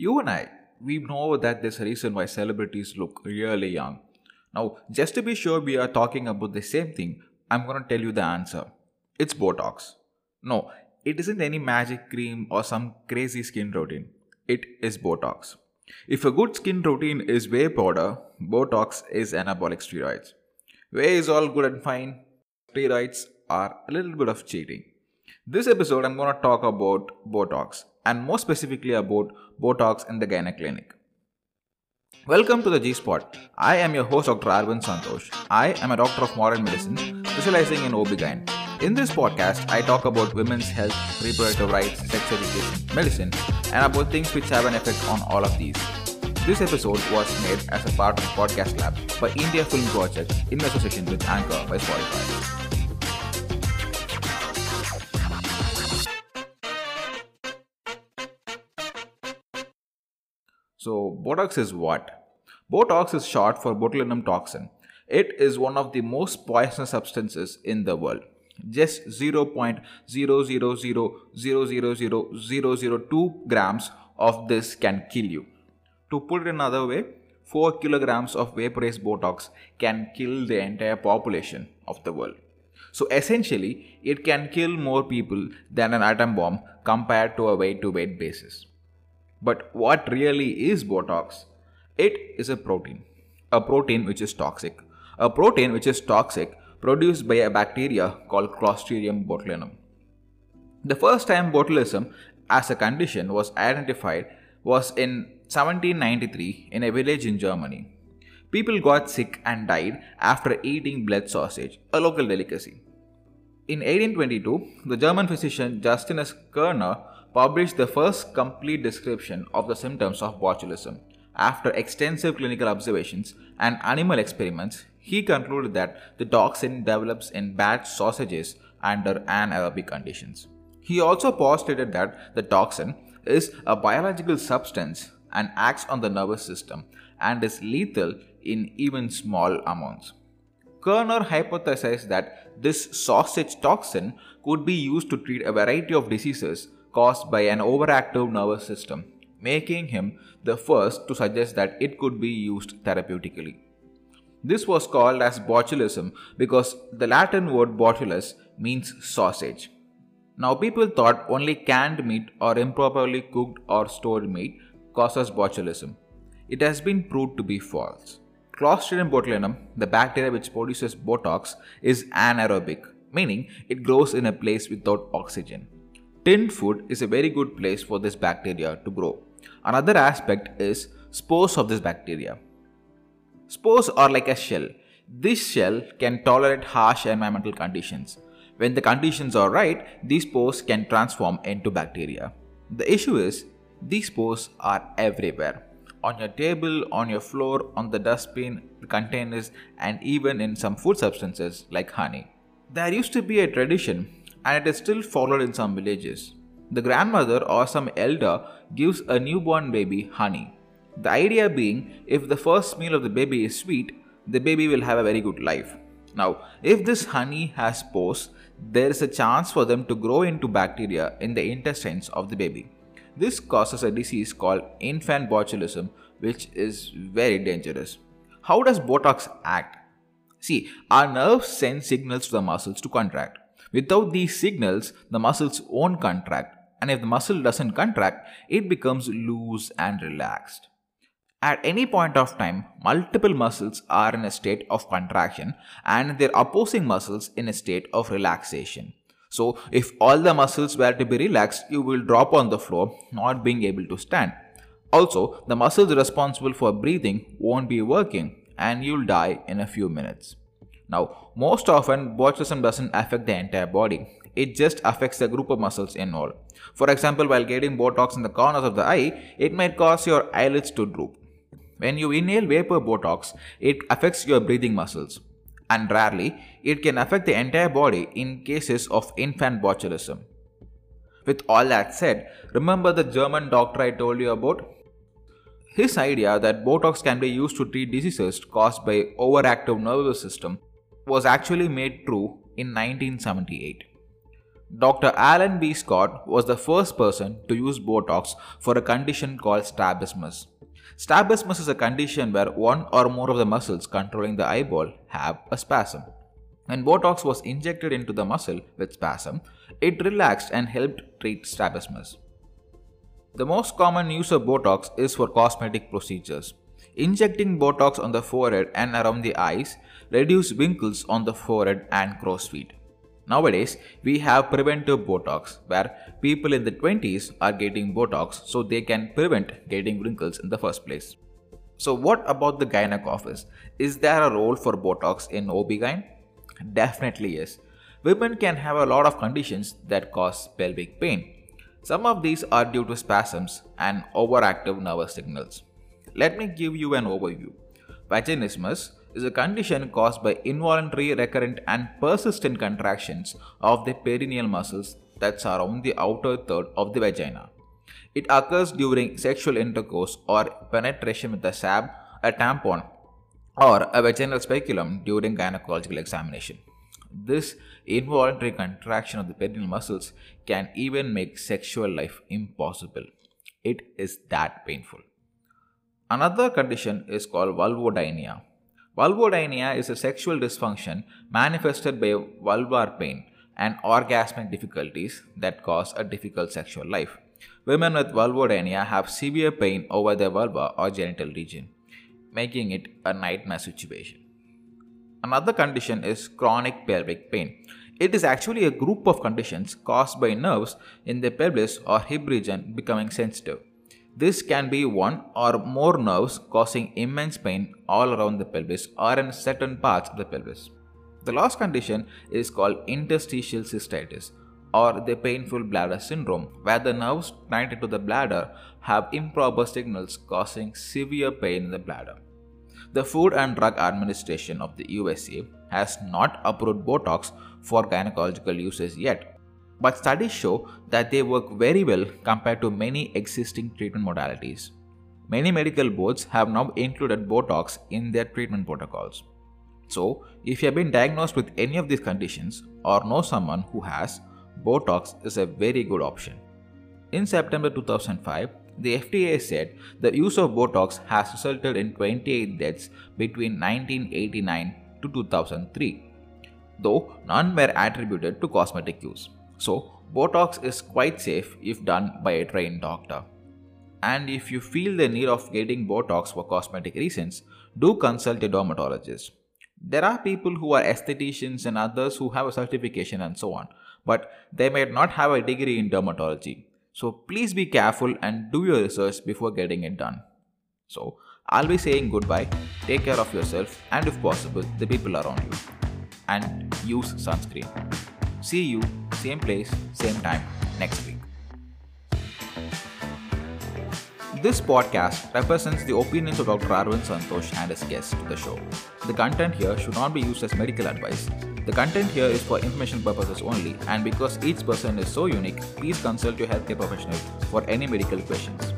You and I, we know that there's a reason why celebrities look really young. Now, just to be sure we are talking about the same thing, I'm gonna tell you the answer. It's Botox. No, it isn't any magic cream or some crazy skin routine. It is Botox. If a good skin routine is whey powder, Botox is anabolic steroids. Whey is all good and fine. Steroids are a little bit of cheating. This episode, I'm to talk about Botox and more specifically about Botox in the Gyne Clinic. Welcome to the G Spot. I am your host, Dr. Arvindh Santhosh. I am a doctor of modern medicine specializing in OB-GYN. In this podcast, I talk about women's health, reproductive rights, sex education, medicine, and about things which have an effect on all of these. This episode was made as a part of the Podcast Lab by India Film Project in association with Anchor by Spotify. So, Botox is what? Botox is short for botulinum toxin. It is one of the most poisonous substances in the world. Just 0.000000002 grams of this can kill you. To put it another way, 4 kilograms of vaporized Botox can kill the entire population of the world. So essentially, it can kill more people than an atom bomb compared to a weight to weight basis. But what really is Botox? It is a protein. A protein which is toxic. A protein which is toxic produced by a bacteria called Clostridium botulinum. The first time botulism as a condition was identified was in 1793 in a village in Germany. People got sick and died after eating blood sausage, a local delicacy. In 1822, the German physician Justinus Kerner published the first complete description of the symptoms of botulism. After extensive clinical observations and animal experiments, he concluded that the toxin develops in bad sausages under anaerobic conditions. He also postulated that the toxin is a biological substance and acts on the nervous system and is lethal in even small amounts. Kerner hypothesized that this sausage toxin could be used to treat a variety of diseases caused by an overactive nervous system, making him the first to suggest that it could be used therapeutically. This was called as botulism because the Latin word botulus means sausage. Now, people thought only canned meat or improperly cooked or stored meat causes botulism. It has been proved to be false. Clostridium botulinum, the bacteria which produces Botox, is anaerobic, meaning it grows in a place without oxygen. Tinned food is a very good place for this bacteria to grow. Another aspect is spores of this bacteria. Spores are like a shell. This shell can tolerate harsh environmental conditions. When the conditions are right, these spores can transform into bacteria. The issue is, these spores are everywhere on your table, on your floor, on the dustbin, the containers, and even in some food substances like honey. There used to be a tradition and it is still followed in some villages. The grandmother or some elder gives a newborn baby honey. The idea being, if the first meal of the baby is sweet, the baby will have a very good life. Now, if this honey has pores, there is a chance for them to grow into bacteria in the intestines of the baby. This causes a disease called infant botulism, which is very dangerous. How does Botox act? See, our nerves send signals to the muscles to contract. Without these signals, the muscles won't contract, and if the muscle doesn't contract, it becomes loose and relaxed. At any point of time, multiple muscles are in a state of contraction and their opposing muscles in a state of relaxation. So, if all the muscles were to be relaxed, you will drop on the floor, not being able to stand. Also, the muscles responsible for breathing won't be working and you'll die in a few minutes. Now, most often, botulism doesn't affect the entire body. It just affects the group of muscles in all. For example, while getting Botox in the corners of the eye, it might cause your eyelids to droop. When you inhale vapor Botox, it affects your breathing muscles. And rarely, it can affect the entire body in cases of infant botulism. With all that said, remember the German doctor I told you about? His idea that Botox can be used to treat diseases caused by overactive nervous system was actually made true in 1978. Dr. Alan B. Scott was the first person to use Botox for a condition called strabismus. Strabismus is a condition where one or more of the muscles controlling the eyeball have a spasm. When Botox was injected into the muscle with spasm, it relaxed and helped treat strabismus. The most common use of Botox is for cosmetic procedures. Injecting Botox on the forehead and around the eyes reduce wrinkles on the forehead and crow's feet. Nowadays, we have preventive Botox where people in the 20s are getting Botox so they can prevent getting wrinkles in the first place. So, what about the gynec office? Is there a role for Botox in OB-GYN? Definitely yes. Women can have a lot of conditions that cause pelvic pain. Some of these are due to spasms and overactive nervous signals. Let me give you an overview. Vaginismus is a condition caused by involuntary, recurrent, and persistent contractions of the perineal muscles that surround the outer third of the vagina. It occurs during sexual intercourse or penetration with a sab, a tampon, or a vaginal speculum during gynecological examination. This involuntary contraction of the perineal muscles can even make sexual life impossible. It is that painful. Another condition is called vulvodynia. Vulvodynia is a sexual dysfunction manifested by vulvar pain and orgasmic difficulties that cause a difficult sexual life. Women with vulvodynia have severe pain over their vulva or genital region, making it a nightmare situation. Another condition is chronic pelvic pain. It is actually a group of conditions caused by nerves in the pelvis or hip region becoming sensitive. This can be one or more nerves causing immense pain all around the pelvis or in certain parts of the pelvis. The last condition is called interstitial cystitis or the painful bladder syndrome, where the nerves connected to the bladder have improper signals causing severe pain in the bladder. The Food and Drug Administration of the USA has not approved Botox for gynecological uses yet, but studies show that they work very well compared to many existing treatment modalities. Many medical boards have now included Botox in their treatment protocols. So, if you have been diagnosed with any of these conditions or know someone who has, Botox is a very good option. In September 2005, the FDA said the use of Botox has resulted in 28 deaths between 1989 to 2003, though none were attributed to cosmetic use. So, Botox is quite safe if done by a trained doctor. And if you feel the need of getting Botox for cosmetic reasons, do consult a dermatologist. There are people who are aestheticians and others who have a certification and so on, but they may not have a degree in dermatology. So please be careful and do your research before getting it done. So I'll be saying goodbye, take care of yourself and if possible, the people around you. And use sunscreen. See you, same place, same time, next week. This podcast represents the opinions of Dr. Arvindh Santhosh and his guests to the show. The content here should not be used as medical advice. The content here is for information purposes only, and because each person is so unique, please consult your healthcare professional for any medical questions.